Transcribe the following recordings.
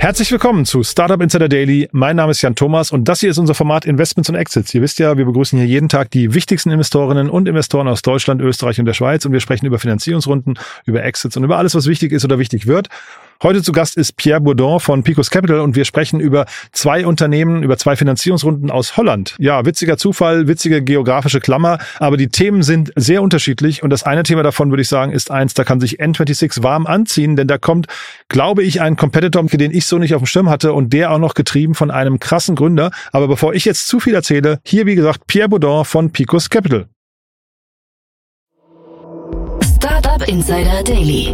Herzlich willkommen zu Startup Insider Daily. Mein Name ist Jan Thomas und das hier ist unser Format Investments und Exits. Ihr wisst ja, wir begrüßen hier jeden Tag die wichtigsten Investorinnen und Investoren aus Deutschland, Österreich und der Schweiz und wir sprechen über Finanzierungsrunden, über Exits und über alles, was wichtig ist oder wichtig wird. Heute zu Gast ist Pierre Bourdon von Picos Capital und wir sprechen über zwei Unternehmen, über zwei Finanzierungsrunden aus Holland. Ja, witziger Zufall, witzige geografische Klammer, aber die Themen sind sehr unterschiedlich und das eine Thema davon würde ich sagen ist eins, da kann sich N26 warm anziehen, denn da kommt, glaube ich, ein Competitor, den ich so nicht auf dem Schirm hatte und der auch noch getrieben von einem krassen Gründer. Aber bevor ich jetzt zu viel erzähle, hier wie gesagt Pierre Bourdon von Picos Capital. Startup Insider Daily.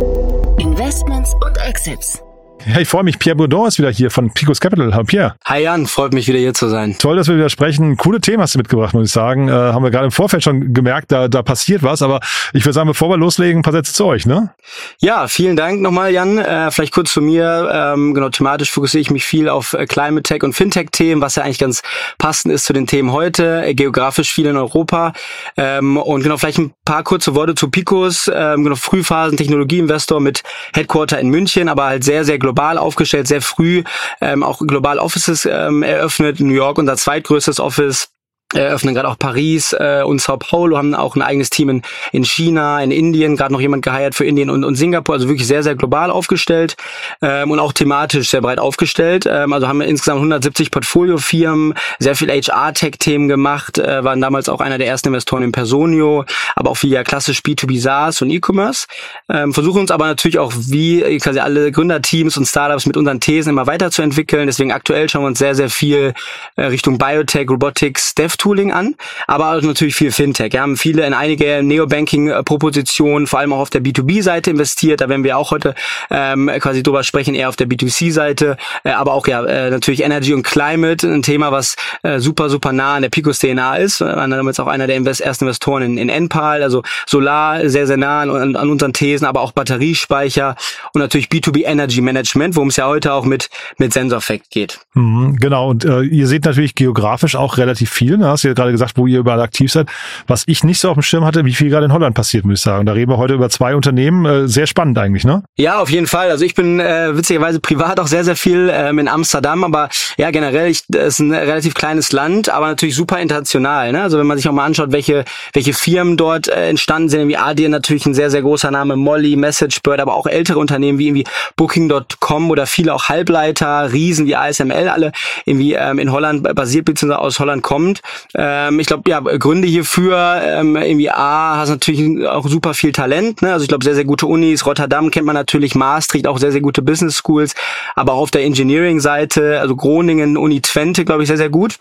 Investments und Exits. Ja, ich freue mich. Pierre Bourdon ist wieder hier von Picos Capital. Hallo Pierre. Hi Jan, freut mich wieder hier zu sein. Toll, dass wir wieder sprechen. Coole Themen hast du mitgebracht, muss ich sagen. Äh, haben wir gerade im Vorfeld schon gemerkt, da, da passiert was. Aber ich würde sagen, bevor wir loslegen, ein paar Sätze zu euch, ne? Ja, vielen Dank nochmal, Jan. Äh, vielleicht kurz zu mir. Ähm, genau, thematisch fokussiere ich mich viel auf äh, Climate Tech und Fintech-Themen, was ja eigentlich ganz passend ist zu den Themen heute. Äh, geografisch viel in Europa. Ähm, und genau, vielleicht ein paar kurze Worte zu Picos. Ähm, genau, Frühphasen, Technologieinvestor mit Headquarter in München, aber halt sehr, sehr global aufgestellt, sehr früh ähm, auch global Offices ähm, eröffnet. New York unser zweitgrößtes Office eröffnen gerade auch Paris äh, und Sao Paulo, haben auch ein eigenes Team in, in China, in Indien, gerade noch jemand geheiert für Indien und, und Singapur, also wirklich sehr, sehr global aufgestellt ähm, und auch thematisch sehr breit aufgestellt. Ähm, also haben wir insgesamt 170 Portfoliofirmen, sehr viel HR-Tech-Themen gemacht, äh, waren damals auch einer der ersten Investoren in Personio, aber auch viel ja klassisch B2B SaaS und E-Commerce. Ähm, versuchen uns aber natürlich auch wie quasi alle Gründerteams und Startups mit unseren Thesen immer weiterzuentwickeln. Deswegen aktuell schauen wir uns sehr, sehr viel äh, Richtung Biotech, Robotics, Dev Tooling an, aber natürlich viel Fintech. Wir haben viele in einige Neobanking-Propositionen, vor allem auch auf der B2B-Seite investiert. Da werden wir auch heute ähm, quasi drüber sprechen, eher auf der B2C-Seite. Äh, aber auch ja äh, natürlich Energy und Climate, ein Thema, was äh, super, super nah an der Picos DNA ist. Wir waren damals auch einer der Invest ersten Investoren in, in Enpal, also Solar sehr, sehr nah an, an unseren Thesen, aber auch Batteriespeicher und natürlich B2B Energy Management, worum es ja heute auch mit, mit SensorFact geht. Mhm, genau, und äh, ihr seht natürlich geografisch auch relativ viel. Ne? Hast du ja gerade gesagt, wo ihr überall aktiv seid. Was ich nicht so auf dem Schirm hatte, wie viel gerade in Holland passiert, muss ich sagen. Da reden wir heute über zwei Unternehmen. Äh, sehr spannend eigentlich, ne? Ja, auf jeden Fall. Also ich bin äh, witzigerweise privat auch sehr, sehr viel ähm, in Amsterdam, aber ja, generell, ich, das ist ein relativ kleines Land, aber natürlich super international. Ne? Also wenn man sich auch mal anschaut, welche, welche Firmen dort äh, entstanden sind, wie Adyen natürlich ein sehr, sehr großer Name, Molly, MessageBird, aber auch ältere Unternehmen wie irgendwie Booking.com oder viele auch Halbleiter, Riesen wie ASML, alle irgendwie ähm, in Holland basiert bzw. aus Holland kommt. Ähm, ich glaube, ja, Gründe hierfür, ähm, irgendwie A, hast natürlich auch super viel Talent, ne? Also ich glaube, sehr, sehr gute Unis, Rotterdam kennt man natürlich, Maastricht auch sehr, sehr gute Business Schools, aber auch auf der Engineering-Seite, also Groningen, Uni Twente, glaube ich, sehr, sehr gut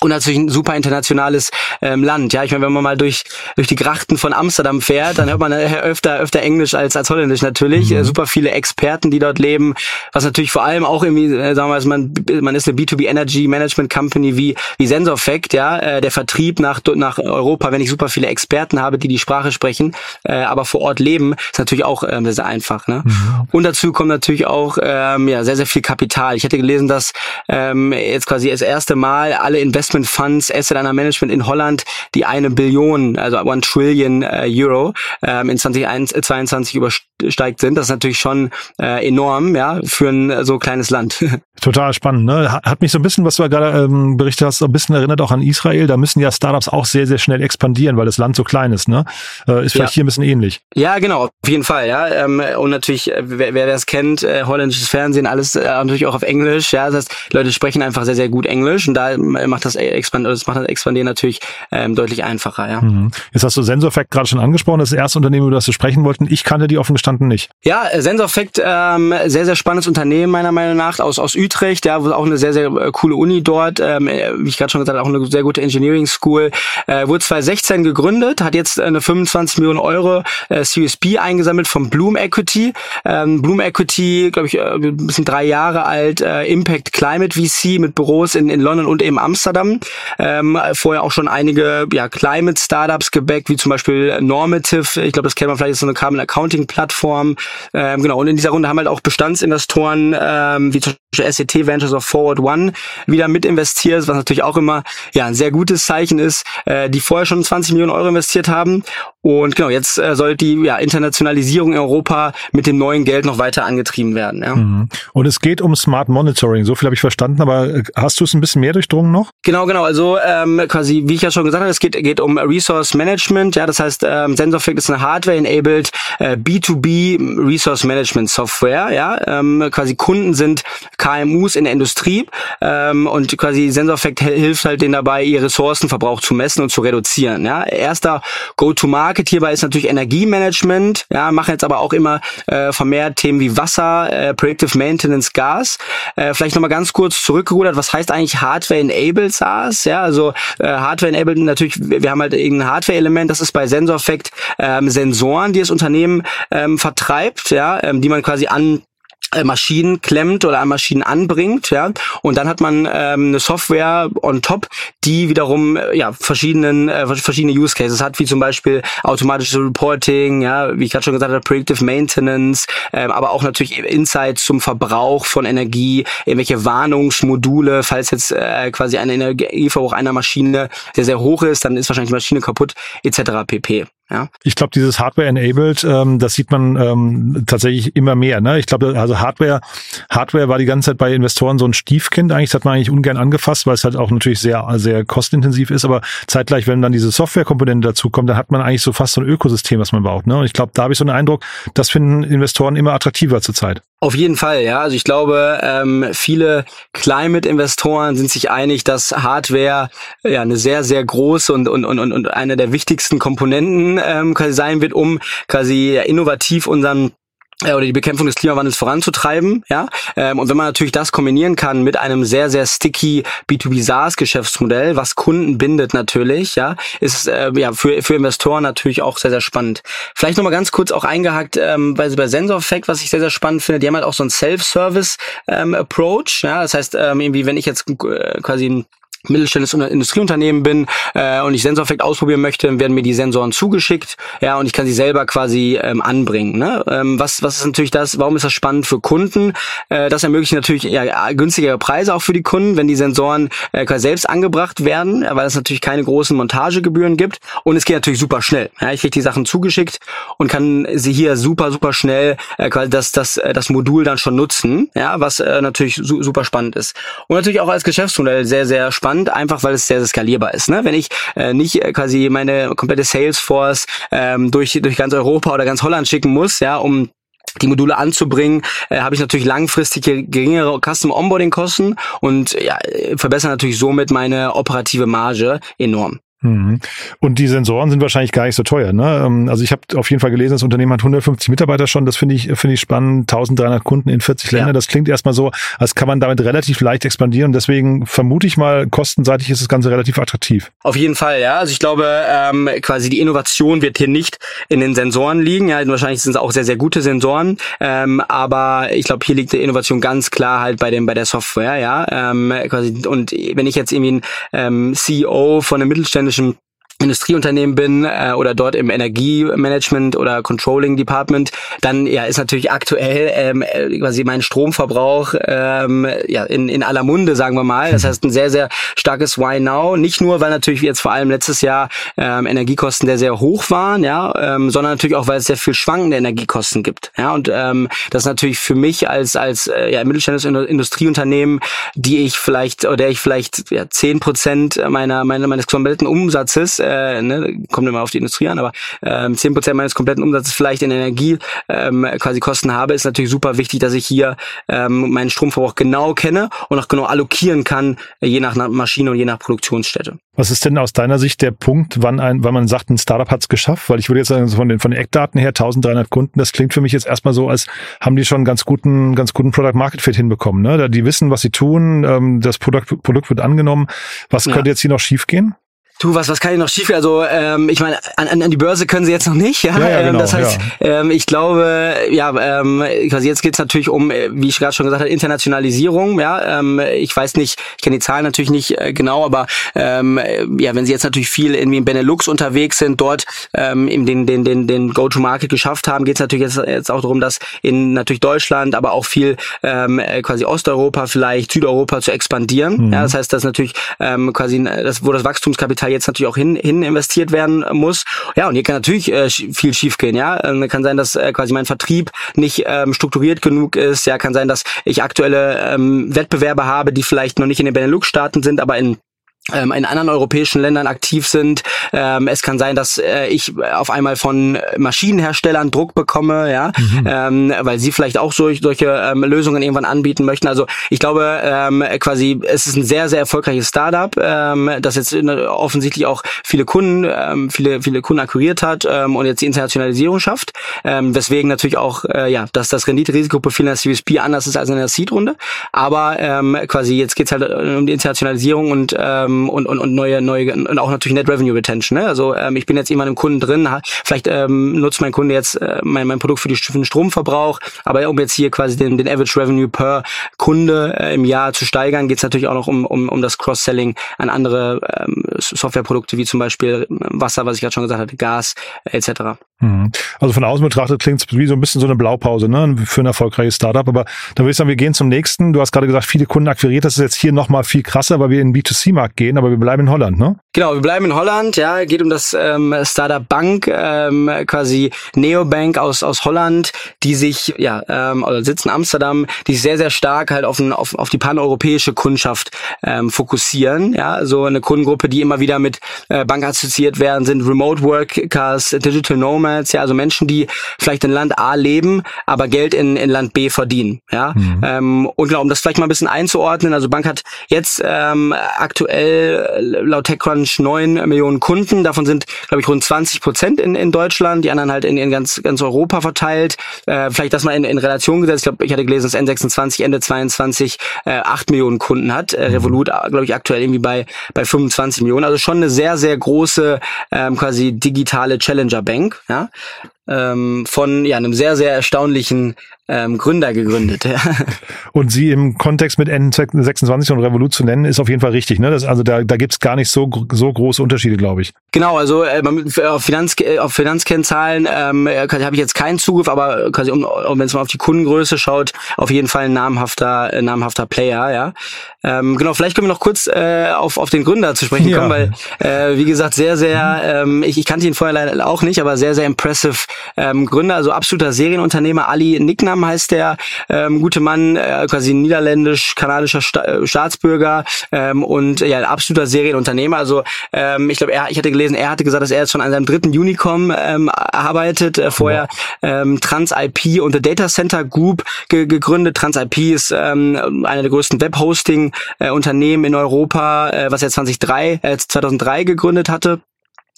und natürlich ein super internationales ähm, Land. Ja, ich meine, wenn man mal durch durch die Grachten von Amsterdam fährt, dann hört man äh, öfter öfter Englisch als als Holländisch natürlich. Mhm. Äh, super viele Experten, die dort leben, was natürlich vor allem auch irgendwie äh, sagen wir mal, man man ist eine B2B Energy Management Company wie wie SensorFact, ja, äh, der Vertrieb nach nach Europa, wenn ich super viele Experten habe, die die Sprache sprechen, äh, aber vor Ort leben, ist natürlich auch ähm, sehr einfach, ne? Mhm. Und dazu kommt natürlich auch ähm, ja sehr sehr viel Kapital. Ich hätte gelesen, dass ähm, jetzt quasi das erste Mal alle Investments Investment Funds, Asset Under Management in Holland, die eine Billion, also one Trillion äh, Euro ähm, in 2022 übersteigt sind. Das ist natürlich schon äh, enorm, ja, für ein so kleines Land. Total spannend, ne? Hat mich so ein bisschen, was du ja gerade ähm, berichtet hast, so ein bisschen erinnert auch an Israel. Da müssen ja Startups auch sehr, sehr schnell expandieren, weil das Land so klein ist, ne? Äh, ist vielleicht ja. hier ein bisschen ähnlich. Ja, genau, auf jeden Fall, ja. Ähm, und natürlich, äh, wer, wer das kennt, äh, holländisches Fernsehen, alles äh, natürlich auch auf Englisch, ja. Das heißt, Leute sprechen einfach sehr, sehr gut Englisch und da macht das das, Expand das macht das Expandieren natürlich ähm, deutlich einfacher. Ja. Mhm. Jetzt hast du SensorFact gerade schon angesprochen, das, ist das erste Unternehmen, über das wir sprechen wollten. Ich kannte die offen gestanden nicht. Ja, äh, SensorFact, ähm, sehr, sehr spannendes Unternehmen meiner Meinung nach aus, aus Utrecht, ja, auch eine sehr, sehr äh, coole Uni dort, ähm, äh, wie ich gerade schon gesagt habe, auch eine sehr gute Engineering School. Äh, wurde 2016 gegründet, hat jetzt eine 25 Millionen Euro äh, Series B eingesammelt vom Bloom Equity. Ähm, Bloom Equity, glaube ich, äh, ein bisschen drei Jahre alt, äh, Impact Climate VC mit Büros in, in London und eben Amsterdam haben. Ähm, vorher auch schon einige ja, Climate-Startups gebackt, wie zum Beispiel Normative. Ich glaube, das kennt man vielleicht, ist so eine Carbon Accounting-Plattform. Ähm, genau, und in dieser Runde haben halt auch Bestandsinvestoren, ähm, wie zum Beispiel SET Ventures of Forward One, wieder mit investiert, was natürlich auch immer ja ein sehr gutes Zeichen ist, äh, die vorher schon 20 Millionen Euro investiert haben Und genau, jetzt äh, soll die ja, Internationalisierung in Europa mit dem neuen Geld noch weiter angetrieben werden. Ja. Mhm. Und es geht um Smart Monitoring, so viel habe ich verstanden, aber äh, hast du es ein bisschen mehr durchdrungen noch? Genau, genau. Also ähm, quasi, wie ich ja schon gesagt habe, es geht, geht um Resource Management. Ja, das heißt, ähm, SensorFact ist eine Hardware-enabled äh, B2B Resource Management Software. Ja, ähm, quasi Kunden sind KMUs in der Industrie ähm, und quasi SensorFact hilft halt denen dabei, ihr Ressourcenverbrauch zu messen und zu reduzieren. Ja, erster Go-to-Market hierbei ist natürlich Energiemanagement. Ja, machen jetzt aber auch immer äh, vermehrt Themen wie Wasser, äh, Predictive Maintenance, Gas. Äh, vielleicht nochmal ganz kurz zurückgerudert. Was heißt eigentlich Hardware-enabled SaaS? Ja, also äh, Hardware-enabled natürlich. Wir haben halt irgendein Hardware-Element. Das ist bei SensorFact ähm, Sensoren, die das Unternehmen ähm, vertreibt. Ja, ähm, die man quasi an Maschinen klemmt oder an Maschinen anbringt, ja, und dann hat man ähm, eine Software on top, die wiederum äh, ja verschiedenen äh, verschiedene Use Cases hat, wie zum Beispiel automatisches Reporting, ja, wie ich gerade schon gesagt habe, Predictive Maintenance, ähm, aber auch natürlich Insights zum Verbrauch von Energie, irgendwelche Warnungsmodule, falls jetzt äh, quasi ein Energieverbrauch einer Maschine sehr sehr hoch ist, dann ist wahrscheinlich die Maschine kaputt, etc. pp. Ja. Ich glaube, dieses Hardware-enabled, ähm, das sieht man ähm, tatsächlich immer mehr. Ne? Ich glaube, also Hardware, Hardware war die ganze Zeit bei Investoren so ein Stiefkind. Eigentlich das hat man eigentlich ungern angefasst, weil es halt auch natürlich sehr, sehr kostintensiv ist. Aber zeitgleich, wenn dann diese Software-Komponente dazu kommt, dann hat man eigentlich so fast so ein Ökosystem, was man baut. Ne? Und ich glaube, da habe ich so einen Eindruck, das finden Investoren immer attraktiver zurzeit. Auf jeden Fall, ja. Also ich glaube, ähm, viele Climate-Investoren sind sich einig, dass Hardware ja eine sehr, sehr große und, und, und, und eine der wichtigsten Komponenten ähm, sein wird, um quasi innovativ unseren oder die Bekämpfung des Klimawandels voranzutreiben, ja. Ähm, und wenn man natürlich das kombinieren kann mit einem sehr, sehr sticky B2B SaaS Geschäftsmodell, was Kunden bindet natürlich, ja, ist äh, ja für, für Investoren natürlich auch sehr, sehr spannend. Vielleicht nochmal ganz kurz auch eingehakt, ähm, bei, bei SensorFact, was ich sehr, sehr spannend finde, die haben halt auch so einen Self-Service ähm, ja. Das heißt, ähm, irgendwie, wenn ich jetzt äh, quasi ein mittelständisches Industrieunternehmen bin äh, und ich Sensoreffekt ausprobieren möchte, werden mir die Sensoren zugeschickt, ja, und ich kann sie selber quasi ähm, anbringen. Ne? Ähm, was, was ist natürlich das, warum ist das spannend für Kunden? Äh, das ermöglicht natürlich ja, günstigere Preise auch für die Kunden, wenn die Sensoren äh, quasi selbst angebracht werden, weil es natürlich keine großen Montagegebühren gibt. Und es geht natürlich super schnell. Ja? Ich kriege die Sachen zugeschickt und kann sie hier super, super schnell äh, quasi das, das, äh, das Modul dann schon nutzen, ja, was äh, natürlich su super spannend ist. Und natürlich auch als Geschäftsmodell sehr, sehr spannend spannend, einfach weil es sehr, sehr skalierbar ist. Ne? Wenn ich äh, nicht äh, quasi meine komplette Salesforce ähm, durch, durch ganz Europa oder ganz Holland schicken muss, ja, um die Module anzubringen, äh, habe ich natürlich langfristige geringere Custom Onboarding Kosten und ja, verbessere natürlich somit meine operative Marge enorm. Mhm. Und die Sensoren sind wahrscheinlich gar nicht so teuer. Ne? Ähm, also ich habe auf jeden Fall gelesen, das Unternehmen hat 150 Mitarbeiter schon. Das finde ich finde ich spannend. 1300 Kunden in 40 Länder. Ja. Das klingt erstmal so, als kann man damit relativ leicht expandieren. Deswegen vermute ich mal, kostenseitig ist das Ganze relativ attraktiv. Auf jeden Fall, ja. Also ich glaube, ähm, quasi die Innovation wird hier nicht in den Sensoren liegen. Ja, wahrscheinlich sind es auch sehr sehr gute Sensoren. Ähm, aber ich glaube, hier liegt die Innovation ganz klar halt bei dem bei der Software. Ja, ähm, quasi. Und wenn ich jetzt irgendwie ein ähm, CEO von einem mittelständischen mittelständischen Industrieunternehmen bin äh, oder dort im Energiemanagement oder Controlling Department, dann ja ist natürlich aktuell ähm, äh, quasi mein Stromverbrauch ähm, ja in, in aller Munde, sagen wir mal. Das heißt ein sehr sehr starkes Why Now. Nicht nur, weil natürlich jetzt vor allem letztes Jahr ähm, Energiekosten sehr sehr hoch waren, ja, ähm, sondern natürlich auch, weil es sehr viel schwankende Energiekosten gibt. Ja, und ähm, das ist natürlich für mich als als äh, ja, mittelständisches Industrieunternehmen, die ich vielleicht oder ich vielleicht ja, zehn Prozent meiner, meiner meines kompletten Umsatzes äh, ne, kommt immer auf die Industrie an, aber ähm, 10% meines kompletten Umsatzes vielleicht in Energie ähm, quasi Kosten habe, ist natürlich super wichtig, dass ich hier ähm, meinen Stromverbrauch genau kenne und auch genau allokieren kann, je nach Maschine und je nach Produktionsstätte. Was ist denn aus deiner Sicht der Punkt, wann ein, wann man sagt, ein Startup hat es geschafft? Weil ich würde jetzt sagen, von den, von den Eckdaten her 1300 Kunden, das klingt für mich jetzt erstmal so, als haben die schon einen ganz guten, ganz guten Product Market Fit hinbekommen. Ne? Die wissen, was sie tun, ähm, das Produkt, Produkt wird angenommen. Was ja. könnte jetzt hier noch schiefgehen? Du, was, was kann ich noch schief? Also, ähm, ich meine, an, an die Börse können sie jetzt noch nicht, ja. ja, ja ähm, genau, das heißt, ja. ähm, ich glaube, ja, ähm, quasi jetzt geht's natürlich um, äh, wie ich gerade schon gesagt habe, Internationalisierung, ja. Ähm, ich weiß nicht, ich kenne die Zahlen natürlich nicht äh, genau, aber ähm, ja, wenn sie jetzt natürlich viel irgendwie in Benelux unterwegs sind, dort ähm, eben den, den, den, den Go-to-Market geschafft haben, geht's natürlich jetzt, jetzt auch darum, dass in natürlich Deutschland, aber auch viel ähm, quasi Osteuropa, vielleicht Südeuropa zu expandieren. Mhm. Ja, das heißt, dass natürlich ähm, quasi das, wo das Wachstumskapital Teil jetzt natürlich auch hin, hin investiert werden muss. Ja, und hier kann natürlich äh, viel schiefgehen. Ja, ähm, kann sein, dass äh, quasi mein Vertrieb nicht ähm, strukturiert genug ist. Ja, kann sein, dass ich aktuelle ähm, Wettbewerber habe, die vielleicht noch nicht in den Benelux-Staaten sind, aber in in anderen europäischen Ländern aktiv sind. Ähm, es kann sein, dass äh, ich auf einmal von Maschinenherstellern Druck bekomme, ja, mhm. ähm, weil sie vielleicht auch so, solche ähm, Lösungen irgendwann anbieten möchten. Also ich glaube, ähm, quasi es ist ein sehr, sehr erfolgreiches Startup, ähm, das jetzt offensichtlich auch viele Kunden, ähm, viele, viele Kunden akquiriert hat ähm, und jetzt die Internationalisierung schafft. Ähm, weswegen natürlich auch, äh, ja, dass das Rendite-Risikoprofil in der Series B anders ist als in der Seed-Runde. Aber ähm, quasi jetzt geht's halt um die Internationalisierung und ähm, ähm, und, und, und neue, neue und auch natürlich Net Revenue Retention. Ne? Also ähm, ich bin jetzt immer einem Kunden drin, vielleicht ähm, nutzt mein Kunde jetzt äh, mein, mein Produkt für, die, für den Stromverbrauch, aber um jetzt hier quasi den, den Average Revenue per Kunde äh, im Jahr zu steigern, geht es natürlich auch noch um, um, um das Cross-Selling an andere ähm, Softwareprodukte wie zum Beispiel Wasser, was ich gerade schon gesagt hatte, Gas äh, etc. Mhm. Also von außen betrachtet klingt es wie so ein bisschen so eine Blaupause ne? für ein erfolgreiches Startup. Aber da würde ich sagen, wir gehen zum nächsten. Du hast gerade gesagt, viele Kunden akquiriert. Das ist jetzt hier nochmal viel krasser, weil wir in den B2C-Markt gehen, aber wir bleiben in Holland, ne? Genau, wir bleiben in Holland. Ja, geht um das ähm, Startup Bank, ähm, quasi Neobank aus aus Holland, die sich ja ähm, oder sitzen in Amsterdam, die sich sehr sehr stark halt auf, auf, auf die paneuropäische Kundschaft ähm, fokussieren. Ja, so eine Kundengruppe, die immer wieder mit äh, Bank assoziiert werden, sind Remote Workers, Digital Nomads, ja, also Menschen, die vielleicht in Land A leben, aber Geld in, in Land B verdienen. Ja, mhm. ähm, und genau, um das vielleicht mal ein bisschen einzuordnen, also Bank hat jetzt ähm, aktuell laut TechCrunch Crunch 9 Millionen Kunden. Davon sind, glaube ich, rund 20 Prozent in, in Deutschland, die anderen halt in, in ganz, ganz Europa verteilt. Äh, vielleicht das mal in, in Relation gesetzt. Ich glaube, ich hatte gelesen, dass N26 Ende 22 äh, 8 Millionen Kunden hat. Äh, mhm. Revolut, äh, glaube ich, aktuell irgendwie bei, bei 25 Millionen. Also schon eine sehr, sehr große ähm, quasi digitale Challenger Bank. Ja? Ähm, von ja, einem sehr, sehr erstaunlichen ähm, Gründer gegründet. Ja. Und sie im Kontext mit N26 und Revolut zu nennen, ist auf jeden Fall richtig. Ne? Das, also da, da gibt es gar nicht so, so große Unterschiede, glaube ich. Genau, also äh, auf, Finanz, auf Finanzkennzahlen ähm, habe ich jetzt keinen Zugriff, aber quasi um, um wenn es mal auf die Kundengröße schaut, auf jeden Fall ein namhafter, äh, namhafter Player. Ja. Ähm, genau, vielleicht können wir noch kurz äh, auf, auf den Gründer zu sprechen ja. kommen, weil äh, wie gesagt sehr, sehr, ähm, ich, ich kannte ihn vorher leider auch nicht, aber sehr, sehr impressive ähm, Gründer, also absoluter Serienunternehmer. Ali Nicknam heißt der ähm, gute Mann, äh, quasi niederländisch-kanadischer Sta äh, Staatsbürger ähm, und ja, absoluter Serienunternehmer. Also ähm, ich glaube, er, ich hatte gelesen, er hatte gesagt, dass er jetzt schon an seinem dritten Unicom ähm, arbeitet. Äh, vorher ähm, Trans IP und The Data Center Group ge gegründet. Trans IP ist ähm, einer der größten Webhosting-Unternehmen äh, in Europa, äh, was er 2003, äh, 2003 gegründet hatte.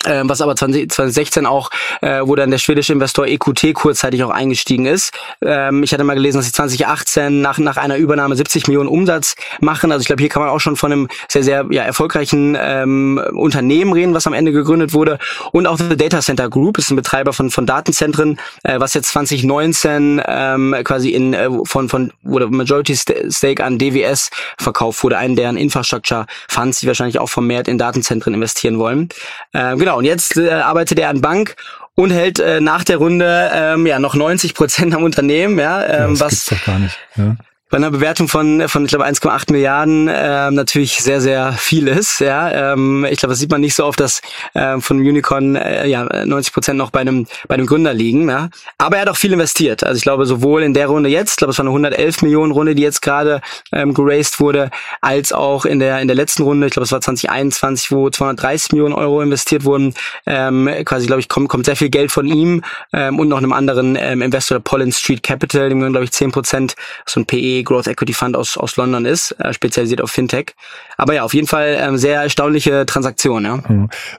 Ähm, was aber 20, 2016 auch, äh, wo dann der schwedische Investor EQT kurzzeitig auch eingestiegen ist. Ähm, ich hatte mal gelesen, dass sie 2018 nach, nach einer Übernahme 70 Millionen Umsatz machen. Also ich glaube, hier kann man auch schon von einem sehr, sehr ja, erfolgreichen ähm, Unternehmen reden, was am Ende gegründet wurde. Und auch The Data Center Group ist ein Betreiber von, von Datenzentren, äh, was jetzt 2019 ähm, quasi in äh, von, von wurde Majority Stake an DWS verkauft wurde, einen deren Infrastructure Funds, die wahrscheinlich auch vermehrt in Datenzentren investieren wollen. Äh, genau, und jetzt äh, arbeitet er an Bank und hält äh, nach der Runde ähm, ja noch 90 Prozent am Unternehmen, ja, ähm, ja das was doch gar nicht. Ja bei einer Bewertung von, von ich glaube, 1,8 Milliarden ähm, natürlich sehr, sehr viel ist. Ja? Ähm, ich glaube, das sieht man nicht so oft, dass ähm, von Unicorn äh, ja, 90 Prozent noch bei einem, bei einem Gründer liegen. Ja? Aber er hat auch viel investiert. Also ich glaube, sowohl in der Runde jetzt, ich glaube, es war eine 111 Millionen Runde, die jetzt gerade ähm, geraced wurde, als auch in der, in der letzten Runde, ich glaube, es war 2021, wo 230 Millionen Euro investiert wurden. Ähm, quasi, glaube ich, kommt, kommt sehr viel Geld von ihm ähm, und noch einem anderen ähm, Investor, Pollen Street Capital, dem glaube ich 10 Prozent, so ein PE Growth Equity Fund aus, aus London ist, äh, spezialisiert auf Fintech. Aber ja, auf jeden Fall ähm, sehr erstaunliche Transaktion. Ja.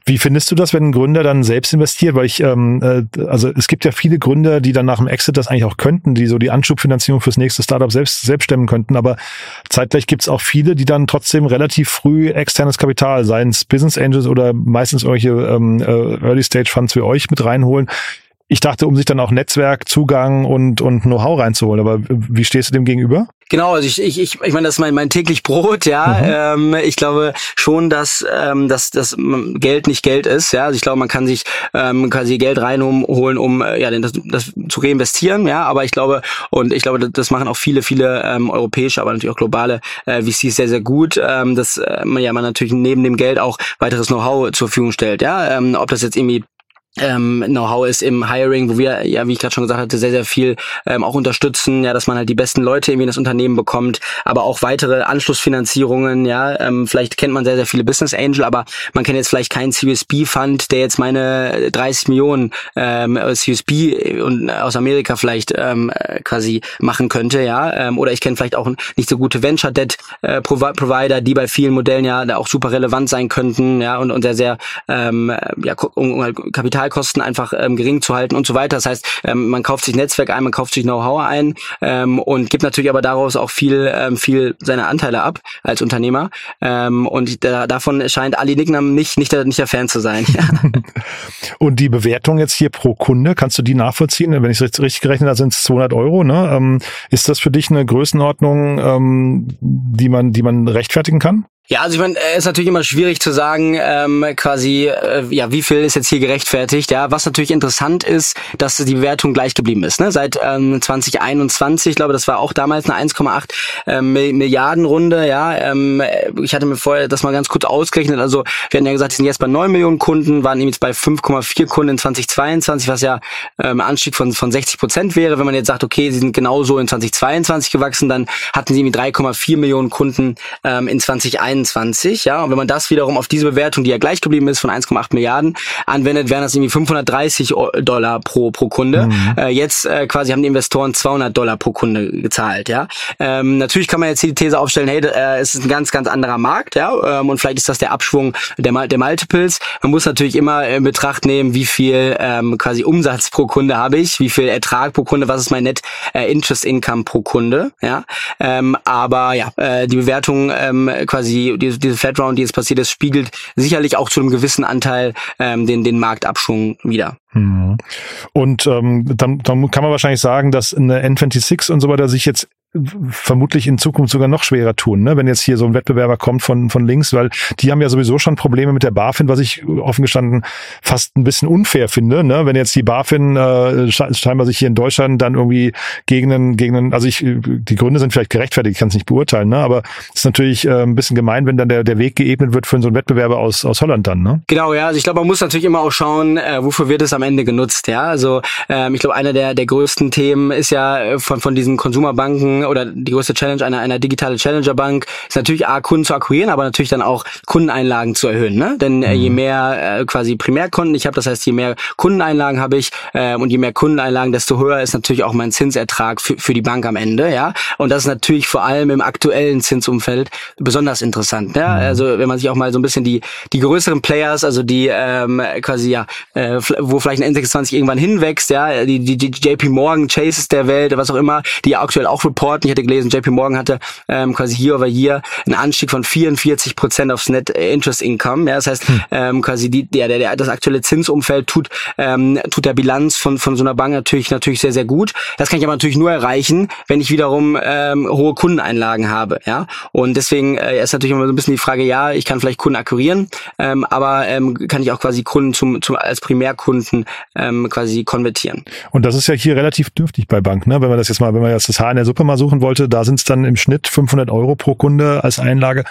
Wie findest du das, wenn ein Gründer dann selbst investiert? Weil ich, ähm, äh, also es gibt ja viele Gründer, die dann nach dem Exit das eigentlich auch könnten, die so die Anschubfinanzierung fürs nächste Startup selbst, selbst stemmen könnten. Aber zeitgleich gibt es auch viele, die dann trotzdem relativ früh externes Kapital, seien es Business Angels oder meistens irgendwelche ähm, äh, Early Stage Funds wie euch mit reinholen. Ich dachte, um sich dann auch Netzwerk, Zugang und, und Know-how reinzuholen. Aber wie stehst du dem gegenüber? Genau, also ich, ich, ich, ich meine, das ist mein, mein täglich Brot, ja. Mhm. Ähm, ich glaube schon, dass, ähm, dass, dass Geld nicht Geld ist, ja. Also ich glaube, man kann sich ähm, quasi Geld reinholen, um äh, ja, das, das zu reinvestieren, ja. Aber ich glaube, und ich glaube, das machen auch viele, viele ähm, europäische, aber natürlich auch globale äh, VCs sehr, sehr gut, ähm, dass äh, man ja man natürlich neben dem Geld auch weiteres Know-how zur Verfügung stellt, ja. Ähm, ob das jetzt irgendwie ähm, Know-how ist im Hiring, wo wir, ja, wie ich gerade schon gesagt hatte, sehr, sehr viel ähm, auch unterstützen, ja, dass man halt die besten Leute irgendwie in das Unternehmen bekommt, aber auch weitere Anschlussfinanzierungen, ja, ähm, vielleicht kennt man sehr, sehr viele Business Angel, aber man kennt jetzt vielleicht keinen Series Fund, der jetzt meine 30 Millionen ähm, Series B und aus Amerika vielleicht ähm, quasi machen könnte, ja, ähm, oder ich kenne vielleicht auch nicht so gute Venture Debt äh, Provider, die bei vielen Modellen ja da auch super relevant sein könnten, ja, und, und sehr, sehr ähm, ja, um, um halt Kapital Personalkosten einfach ähm, gering zu halten und so weiter. Das heißt, ähm, man kauft sich Netzwerk ein, man kauft sich Know-how ein ähm, und gibt natürlich aber daraus auch viel, ähm, viel seine Anteile ab als Unternehmer. Ähm, und da, davon scheint Ali Nicknam nicht, nicht, der, nicht der Fan zu sein. und die Bewertung jetzt hier pro Kunde, kannst du die nachvollziehen? Wenn ich es richtig gerechnet habe, sind es 200 Euro. Ne? Ähm, ist das für dich eine Größenordnung, ähm, die man, die man rechtfertigen kann? Ja, also ich meine, es ist natürlich immer schwierig zu sagen, ähm, quasi, äh, ja, wie viel ist jetzt hier gerechtfertigt. Ja, was natürlich interessant ist, dass die Bewertung gleich geblieben ist. Ne? Seit ähm, 2021, ich glaube, das war auch damals eine 1,8 ähm, Milliarden Runde. Ja, ähm, ich hatte mir vorher das mal ganz kurz ausgerechnet. Also wir hatten ja gesagt, die sind jetzt bei 9 Millionen Kunden, waren eben jetzt bei 5,4 Kunden in 2022, was ja ähm, Anstieg von von 60 Prozent wäre. Wenn man jetzt sagt, okay, sie sind genauso in 2022 gewachsen, dann hatten sie irgendwie 3,4 Millionen Kunden ähm, in 2021 21, ja, und wenn man das wiederum auf diese Bewertung, die ja gleich geblieben ist von 1,8 Milliarden, anwendet, wären das irgendwie 530 Dollar pro pro Kunde. Mhm. Äh, jetzt äh, quasi haben die Investoren 200 Dollar pro Kunde gezahlt, ja. Ähm, natürlich kann man jetzt hier die These aufstellen, hey, äh, es ist ein ganz ganz anderer Markt, ja, ähm, und vielleicht ist das der Abschwung der der Multiples. Man muss natürlich immer in Betracht nehmen, wie viel ähm, quasi Umsatz pro Kunde habe ich, wie viel Ertrag pro Kunde, was ist mein Net äh, Interest Income pro Kunde, ja. Ähm, aber ja, äh, die Bewertung ähm, quasi die, diese Flat Round, die jetzt passiert ist, spiegelt sicherlich auch zu einem gewissen Anteil ähm, den, den Marktabschwung wieder. Mhm. Und ähm, dann, dann kann man wahrscheinlich sagen, dass eine N26 und so weiter sich jetzt vermutlich in Zukunft sogar noch schwerer tun, ne? wenn jetzt hier so ein Wettbewerber kommt von, von links, weil die haben ja sowieso schon Probleme mit der BaFin, was ich offen gestanden fast ein bisschen unfair finde. Ne? Wenn jetzt die BaFin äh, scheinbar sich hier in Deutschland dann irgendwie gegen einen, gegen einen, also ich, die Gründe sind vielleicht gerechtfertigt, ich kann es nicht beurteilen, ne? aber es ist natürlich äh, ein bisschen gemein, wenn dann der, der Weg geebnet wird für so einen Wettbewerber aus, aus Holland dann. Ne? Genau, ja, also ich glaube, man muss natürlich immer auch schauen, äh, wofür wird es am Ende genutzt. Ja, also ähm, ich glaube, einer der, der größten Themen ist ja äh, von, von diesen Konsumerbanken oder die größte Challenge einer, einer digitale Challenger-Bank ist natürlich A, Kunden zu akquirieren, aber natürlich dann auch Kundeneinlagen zu erhöhen. Ne? Denn äh, je mhm. mehr äh, quasi Primärkunden ich habe, das heißt, je mehr Kundeneinlagen habe ich äh, und je mehr Kundeneinlagen, desto höher ist natürlich auch mein Zinsertrag für, für die Bank am Ende. Ja, Und das ist natürlich vor allem im aktuellen Zinsumfeld besonders interessant. Mhm. Also wenn man sich auch mal so ein bisschen die, die größeren Players, also die ähm, quasi ja, äh, wo vielleicht ein N26 irgendwann hinwächst, ja, die, die, die JP Morgan, Chases der Welt, was auch immer, die aktuell auch reporten. Ich hatte gelesen, JP Morgan hatte ähm, quasi hier over year einen Anstieg von 44 Prozent aufs Net Interest Income. Ja, das heißt, hm. ähm, quasi die, der, der, das aktuelle Zinsumfeld tut, ähm, tut der Bilanz von, von so einer Bank natürlich, natürlich sehr, sehr gut. Das kann ich aber natürlich nur erreichen, wenn ich wiederum ähm, hohe Kundeneinlagen habe. Ja, und deswegen äh, ist natürlich immer so ein bisschen die Frage, ja, ich kann vielleicht Kunden akquirieren, ähm, aber ähm, kann ich auch quasi Kunden zum, zum als Primärkunden ähm, quasi konvertieren. Und das ist ja hier relativ dürftig bei Banken, ne? wenn man das jetzt mal, wenn man jetzt das Haar in der Suppe mal suchen wollte, da sind es dann im Schnitt 500 Euro pro Kunde als Einlage.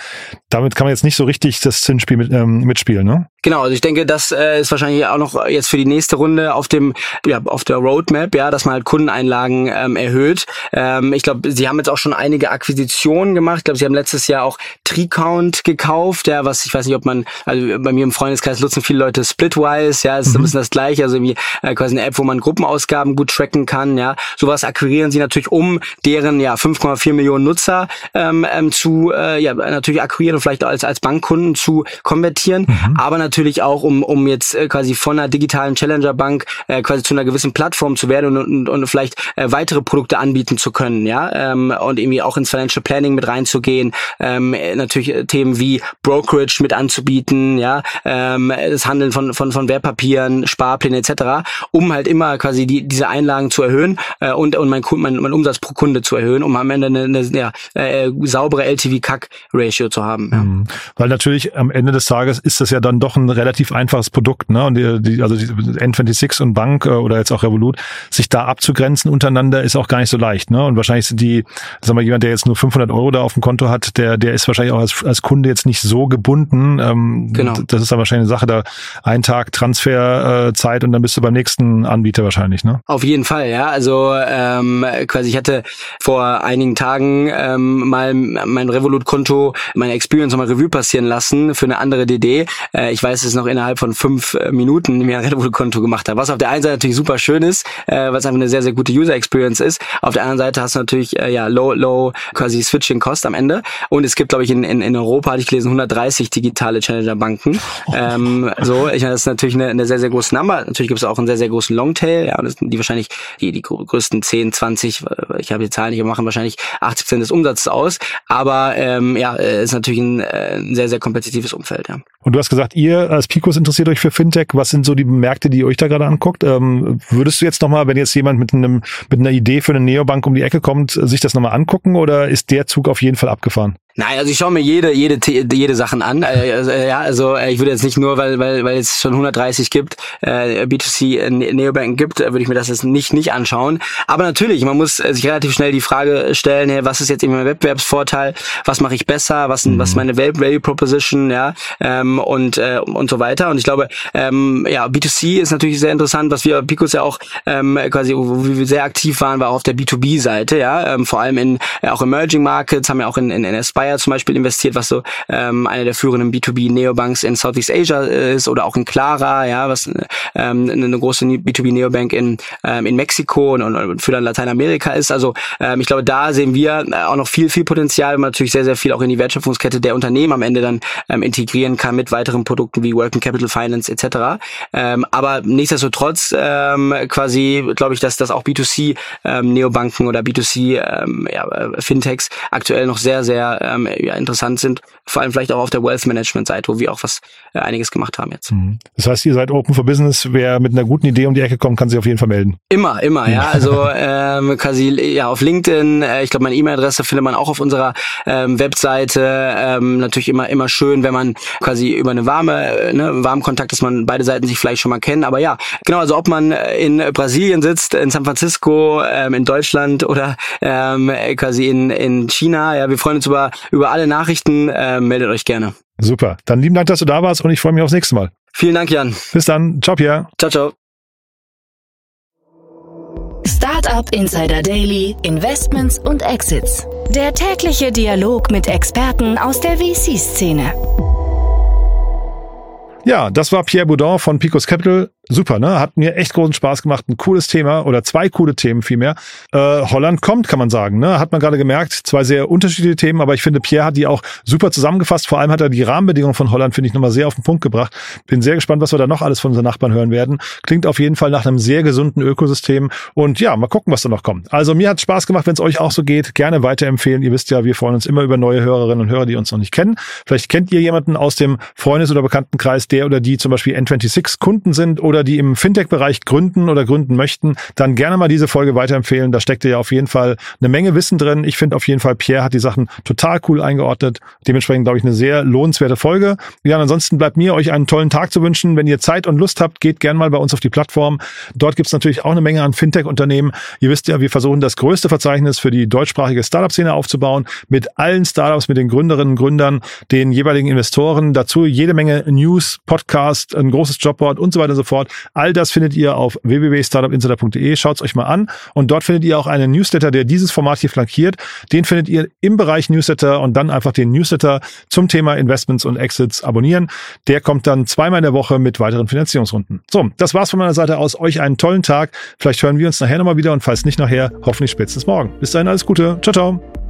Damit kann man jetzt nicht so richtig das Zinsspiel mit, ähm, mitspielen, ne? Genau, also ich denke, das äh, ist wahrscheinlich auch noch jetzt für die nächste Runde auf dem, ja, auf der Roadmap, ja, dass man halt Kundeneinlagen ähm, erhöht. Ähm, ich glaube, sie haben jetzt auch schon einige Akquisitionen gemacht. Ich glaube, sie haben letztes Jahr auch Tricount gekauft, ja, was ich weiß nicht, ob man, also bei mir im Freundeskreis nutzen viele Leute Splitwise, ja, ist mhm. ein bisschen das gleiche, also irgendwie äh, quasi eine App, wo man Gruppenausgaben gut tracken kann, ja. Sowas akquirieren sie natürlich, um deren ja 5,4 Millionen Nutzer ähm, ähm, zu, äh, ja, natürlich akquirieren und vielleicht als als Bankkunden zu konvertieren, mhm. aber natürlich natürlich auch, um, um jetzt äh, quasi von einer digitalen Challenger-Bank äh, quasi zu einer gewissen Plattform zu werden und, und, und vielleicht äh, weitere Produkte anbieten zu können, ja, ähm, und irgendwie auch ins Financial Planning mit reinzugehen, ähm, natürlich äh, Themen wie Brokerage mit anzubieten, ja, ähm, das Handeln von, von, von Wertpapieren, Sparpläne etc., um halt immer quasi die, diese Einlagen zu erhöhen äh, und, und mein, mein, mein Umsatz pro Kunde zu erhöhen, um am Ende eine, eine ja, äh, saubere LTV-CAC-Ratio zu haben. Ja. Mhm. Weil natürlich am Ende des Tages ist das ja dann doch ein relativ einfaches Produkt, ne? Und die, die, also die N26 und Bank äh, oder jetzt auch Revolut, sich da abzugrenzen untereinander ist auch gar nicht so leicht, ne? Und wahrscheinlich sind die, sagen wir, jemand, der jetzt nur 500 Euro da auf dem Konto hat, der, der ist wahrscheinlich auch als, als Kunde jetzt nicht so gebunden. Ähm, genau. Das ist dann wahrscheinlich eine Sache, da ein Tag Transferzeit äh, und dann bist du beim nächsten Anbieter wahrscheinlich, ne? Auf jeden Fall, ja. Also ähm, quasi ich hatte vor einigen Tagen ähm, mal mein Revolut-Konto, meine Experience nochmal Revue passieren lassen für eine andere DD. Äh, ich weiß es noch innerhalb von fünf äh, Minuten mir ein Revolut-Konto gemacht habe. Was auf der einen Seite natürlich super schön ist, äh, weil es einfach eine sehr, sehr gute User-Experience ist. Auf der anderen Seite hast du natürlich äh, ja low, low quasi Switching-Cost am Ende. Und es gibt, glaube ich, in, in, in Europa, hatte ich gelesen, 130 digitale Challenger-Banken. Ähm, so, ich meine, das ist natürlich eine, eine sehr, sehr große Nummer. Natürlich gibt es auch einen sehr, sehr großen Longtail, ja, und das sind die wahrscheinlich die, die größten 10, 20, ich habe die Zahlen nicht, machen wahrscheinlich 80 Prozent des Umsatzes aus. Aber ähm, ja, äh, ist natürlich ein, äh, ein sehr, sehr kompetitives Umfeld, ja. Und du hast gesagt, ihr als Picos interessiert euch für Fintech. Was sind so die Märkte, die ihr euch da gerade anguckt? Ähm, würdest du jetzt nochmal, wenn jetzt jemand mit einem mit einer Idee für eine Neobank um die Ecke kommt, sich das nochmal angucken oder ist der Zug auf jeden Fall abgefahren? Nein, also ich schaue mir jede jede jede Sachen an. Äh, also, äh, ja, also äh, ich würde jetzt nicht nur, weil weil weil es schon 130 gibt, äh, B2C äh, Neobanken gibt, würde ich mir das jetzt nicht nicht anschauen. Aber natürlich, man muss sich relativ schnell die Frage stellen, hey, was ist jetzt eben mein Wettbewerbsvorteil? Was mache ich besser? Was mhm. was ist meine Value Proposition? Ja, ähm, und äh, und so weiter. Und ich glaube, ähm, ja, B2C ist natürlich sehr interessant, was wir Picos ja auch ähm, quasi, wo wir sehr aktiv waren, war auch auf der B2B-Seite. Ja, ähm, vor allem in auch Emerging Markets haben wir auch in in, in Aspire Spire zum Beispiel investiert, was so ähm, eine der führenden B2B-Neobanks in Southeast Asia ist oder auch in Clara, ja, was ähm, eine große B2B-Neobank in, ähm, in Mexiko und, und für dann Lateinamerika ist. Also ähm, ich glaube, da sehen wir äh, auch noch viel, viel Potenzial, weil man natürlich sehr, sehr viel auch in die Wertschöpfungskette der Unternehmen am Ende dann ähm, integrieren kann mit weiteren Produkten wie Working Capital Finance etc. Ähm, aber nichtsdestotrotz ähm, quasi glaube ich, dass das auch B2C ähm, oder B2C ähm, ja, äh, aktuell noch sehr, sehr ähm, ähm, ja, interessant sind. Vor allem vielleicht auch auf der Wealth Management Seite, wo wir auch was äh, einiges gemacht haben jetzt. Mhm. Das heißt, ihr seid open for business. Wer mit einer guten Idee um die Ecke kommt, kann sich auf jeden Fall melden. Immer, immer, ja. Also ähm, quasi ja auf LinkedIn. Äh, ich glaube, meine E-Mail-Adresse findet man auch auf unserer ähm, Webseite. Ähm, natürlich immer immer schön, wenn man quasi über eine warme, äh, ne, warmen Kontakt, dass man beide Seiten sich vielleicht schon mal kennen. Aber ja, genau. Also ob man in Brasilien sitzt, in San Francisco, ähm, in Deutschland oder ähm, quasi in in China. Ja, wir freuen uns über über alle Nachrichten. Äh, meldet euch gerne. Super. Dann lieben Dank, dass du da warst und ich freue mich aufs nächste Mal. Vielen Dank, Jan. Bis dann. Ciao, Pierre. Ciao, ciao. Startup Insider Daily, Investments und Exits. Der tägliche Dialog mit Experten aus der VC-Szene. Ja, das war Pierre Boudin von Picos Capital super, ne? Hat mir echt großen Spaß gemacht. Ein cooles Thema oder zwei coole Themen vielmehr. Äh, Holland kommt, kann man sagen, ne? Hat man gerade gemerkt. Zwei sehr unterschiedliche Themen, aber ich finde, Pierre hat die auch super zusammengefasst. Vor allem hat er die Rahmenbedingungen von Holland, finde ich, nochmal sehr auf den Punkt gebracht. Bin sehr gespannt, was wir da noch alles von unseren Nachbarn hören werden. Klingt auf jeden Fall nach einem sehr gesunden Ökosystem. Und ja, mal gucken, was da noch kommt. Also mir hat Spaß gemacht, wenn es euch auch so geht. Gerne weiterempfehlen. Ihr wisst ja, wir freuen uns immer über neue Hörerinnen und Hörer, die uns noch nicht kennen. Vielleicht kennt ihr jemanden aus dem Freundes- oder Bekanntenkreis, der oder die zum Beispiel N26 Kunden sind oder oder die im Fintech-Bereich gründen oder gründen möchten, dann gerne mal diese Folge weiterempfehlen. Da steckt ja auf jeden Fall eine Menge Wissen drin. Ich finde auf jeden Fall, Pierre hat die Sachen total cool eingeordnet. Dementsprechend, glaube ich, eine sehr lohnenswerte Folge. Ja, ansonsten bleibt mir, euch einen tollen Tag zu wünschen. Wenn ihr Zeit und Lust habt, geht gerne mal bei uns auf die Plattform. Dort gibt es natürlich auch eine Menge an Fintech-Unternehmen. Ihr wisst ja, wir versuchen das größte Verzeichnis für die deutschsprachige Startup-Szene aufzubauen, mit allen Startups, mit den Gründerinnen und Gründern, den jeweiligen Investoren, dazu jede Menge News, Podcast, ein großes Jobboard und so weiter und so fort. All das findet ihr auf www.startupinsider.de. Schaut es euch mal an. Und dort findet ihr auch einen Newsletter, der dieses Format hier flankiert. Den findet ihr im Bereich Newsletter und dann einfach den Newsletter zum Thema Investments und Exits abonnieren. Der kommt dann zweimal in der Woche mit weiteren Finanzierungsrunden. So, das war's von meiner Seite aus. Euch einen tollen Tag. Vielleicht hören wir uns nachher nochmal wieder und falls nicht nachher, hoffentlich spätestens morgen. Bis dahin alles Gute. Ciao, ciao.